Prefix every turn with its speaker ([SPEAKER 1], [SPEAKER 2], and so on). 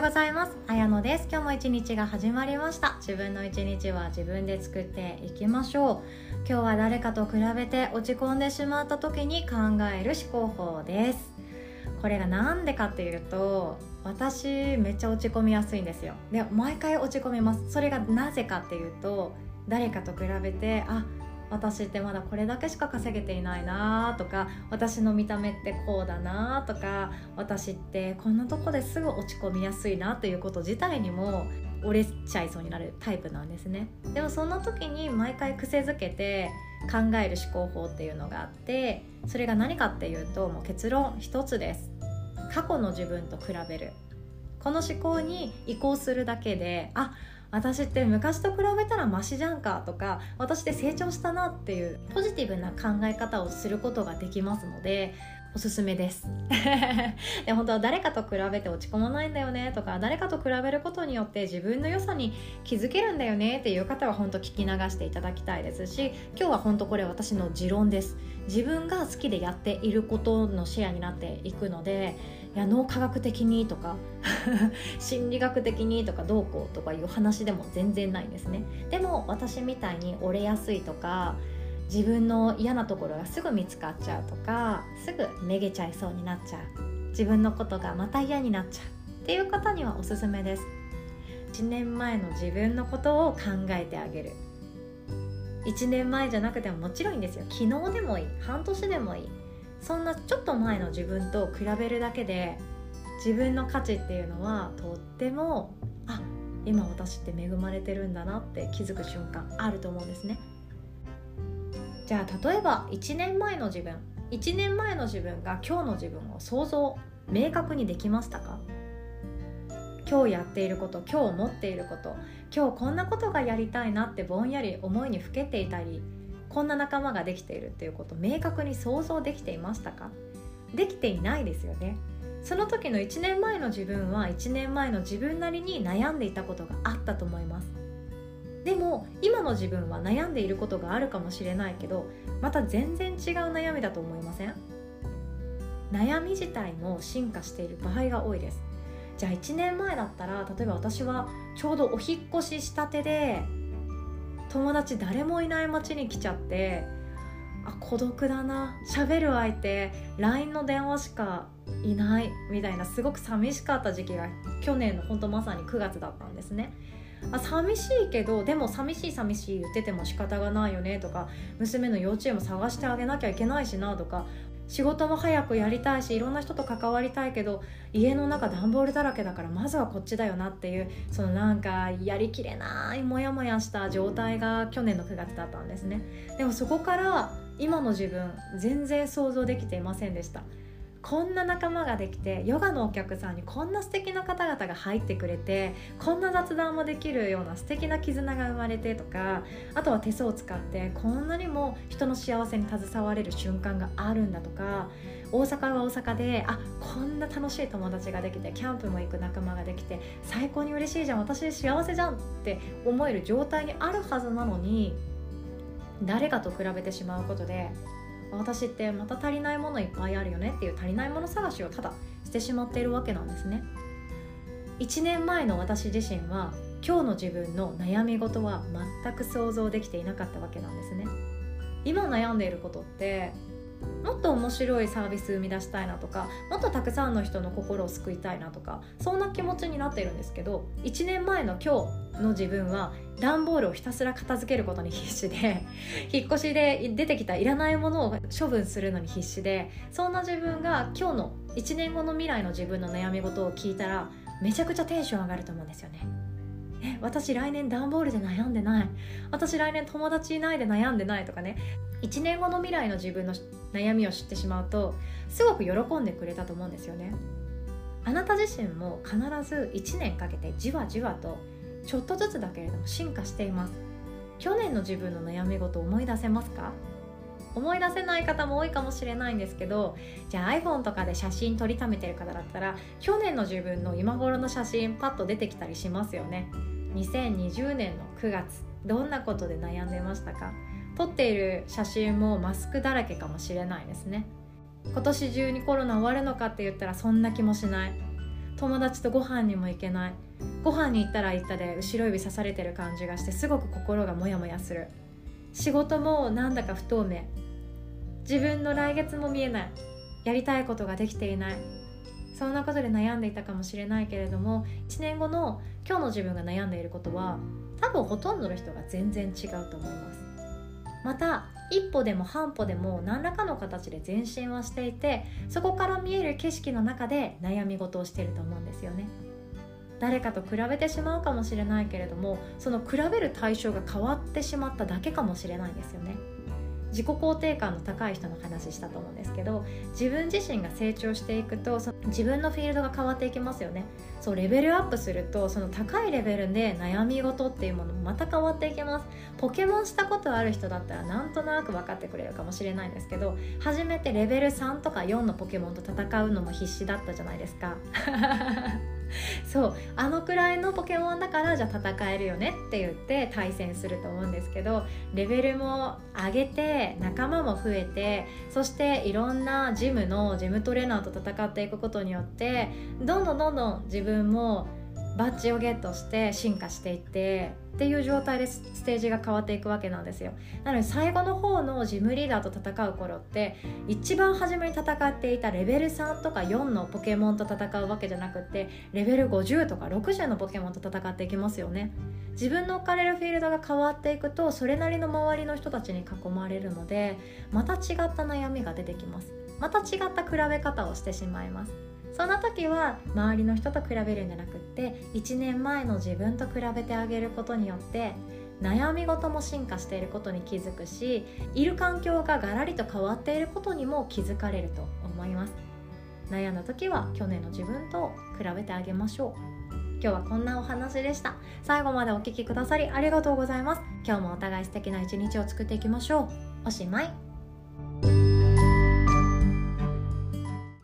[SPEAKER 1] ようございます。あやのです。今日も一日が始まりました。自分の一日は自分で作っていきましょう。今日は誰かと比べて落ち込んでしまった時に考える思考法です。これが何でかっていうと私めっちゃ落ち込みやすいんですよ。で毎回落ち込みます。それがなぜかっていうと誰かと比べてあ私ってまだこれだけしか稼げていないなとか私の見た目ってこうだなとか私ってこんなとこですぐ落ち込みやすいなということ自体にも折れちゃいそうになるタイプなんですね。でもそんな時に毎回癖づけて考える思考法っていうのがあってそれが何かっていうともう結論一つです。過去の自分と比べる。この思考に移行するだけであ私って昔と比べたらマシじゃんかとか私って成長したなっていうポジティブな考え方をすることができますのでおすすめです。で本当は誰かと比べて落ち込まないんだよねとか誰かと比べることによって自分の良さに気づけるんだよねっていう方は本当聞き流していただきたいですし今日は本当これ私の持論です。自分が好きでやっていることのシェアになっていくのでいや脳科学的にとか 心理学的にとかどうこうとかいう話でも全然ないんですね。でも私みたいに折れやすいとか自分の嫌なところがすぐ見つかっちゃうとかすぐめげちゃいそうになっちゃう。自分のことがまた嫌になっちゃう。っていう方にはおすすめです。1年前の自分のことを考えてあげる。1年前じゃなくてももちろんいいんですよ。昨日でもいい。半年でもいい。そんなちょっと前の自分と比べるだけで自分の価値っていうのはとってもあ今私って恵まれてるんだなって気づく瞬間あると思うんですね。じゃあ例えば1年前の自分1年前の自分が今日の自分を想像明確にできましたか？今日やっていること今日思っていること今日こんなことがやりたいなってぼんやり思いにふけていたりこんな仲間ができているっていうこと明確に想像できていましたか？できていないですよね。その時の1年前の自分は1年前の自分なりに悩んでいたことがあったと思います。でも今の自分は悩んでいることがあるかもしれないけどまた全然違う悩みだと思いません？悩み自体も進化している場合が多いです。じゃあ1年前だったら例えば私はちょうどお引越ししたてで友達誰もいない街に来ちゃってあ孤独だな喋る相手 LINE の電話しかいないみたいなすごく寂しかった時期が去年の本当まさに9月だったんですね。あ寂しいけどでも寂しい寂しい言ってても仕方がないよねとか娘の幼稚園も探してあげなきゃいけないしなとか仕事も早くやりたいしいろんな人と関わりたいけど家の中段ボールだらけだからまずはこっちだよなっていうそのなんかやりきれないモヤモヤした状態が去年の9月だったんですね。でもそこから今の自分全然想像できていませんでした。こんな仲間ができてヨガのお客さんにこんな素敵な方々が入ってくれてこんな雑談もできるような素敵な絆が生まれてとかあとは手相を使ってこんなにも人の幸せに携われる瞬間があるんだとか大阪は大阪であこんな楽しい友達ができてキャンプも行く仲間ができて最高に嬉しいじゃん私幸せじゃんって思える状態にあるはずなのに誰かと比べてしまうことで私ってまた足りないものいっぱいあるよねっていう足りないもの探しをただしてしまっているわけなんですね。1年前の私自身は今日の自分の悩み事は全く想像できていなかったわけなんですね。今悩んでいることってもっと面白いサービス生み出したいなとかもっとたくさんの人の心を救いたいなとかそんな気持ちになっているんですけど1年前の今日の自分は段ボールをひたすら片付けることに必死で 引っ越しで出てきたいらないものを処分するのに必死でそんな自分が今日の1年後の未来の自分の悩み事を聞いたらめちゃくちゃテンション上がると思うんですよね。え私来年段ボールで悩んでない私来年友達いないで悩んでないとかね。1年後の未来の自分の悩みを知ってしまうとすごく喜んでくれたと思うんですよね。あなた自身も必ず1年かけてじわじわとちょっとずつだけれども進化しています。去年の自分の悩み事を思い出せますか？思い出せない方も多いかもしれないんですけどじゃあ iPhone とかで写真撮りためてる方だったら去年の自分の今頃の写真パッと出てきたりしますよね。2020年の9月どんなことで悩んでましたか？撮っている写真もマスクだらけかもしれないですね。今年中にコロナ終わるのかって言ったらそんな気もしない。友達とご飯にも行けない。ご飯に行ったら行ったで後ろ指刺されてる感じがしてすごく心がモヤモヤする。仕事もなんだか不透明。自分の来月も見えない。やりたいことができていない。そんなことで悩んでいたかもしれないけれども1年後の今日の自分が悩んでいることは多分ほとんどの人が全然違うと思います。また一歩でも半歩でも何らかの形で前進はしていてそこから見える景色の中で悩み事をしていると思うんですよね。誰かと比べてしまうかもしれないけれどもその比べる対象が変わってしまっただけかもしれないんですよね。自己肯定感の高い人の話したと思うんですけど自分自身が成長していくとその自分のフィールドが変わっていきますよね。そうレベルアップするとその高いレベルで悩み事っていうものもまた変わっていきます。ポケモンしたことある人だったらなんとなく分かってくれるかもしれないんですけど初めてレベル3とか4のポケモンと戦うのも必死だったじゃないですか。そうあのくらいのポケモンだからじゃあ戦えるよねって言って対戦すると思うんですけどレベルも上げて仲間も増えてそしていろんなジムのジムトレーナーと戦っていくことによってどんどんどんどん自分もバッジをゲットして進化していってっていう状態でステージが変わっていくわけなんですよ。なので最後の方のジムリーダーと戦う頃って一番初めに戦っていたレベル3とか4のポケモンと戦うわけじゃなくってレベル50とか60のポケモンと戦っていきますよね。自分の置かれるフィールドが変わっていくとそれなりの周りの人たちに囲まれるのでまた違った悩みが出てきます。また違った比べ方をしてしまいます。そんな時は周りの人と比べるんじゃなくって1年前の自分と比べてあげることによって悩み事も進化していることに気づくしいる環境がガラリと変わっていることにも気づかれると思います。悩んだ時は去年の自分と比べてあげましょう。今日はこんなお話でした。最後までお聴きくださりありがとうございます。今日もお互い素敵な一日を作っていきましょう。おしまい。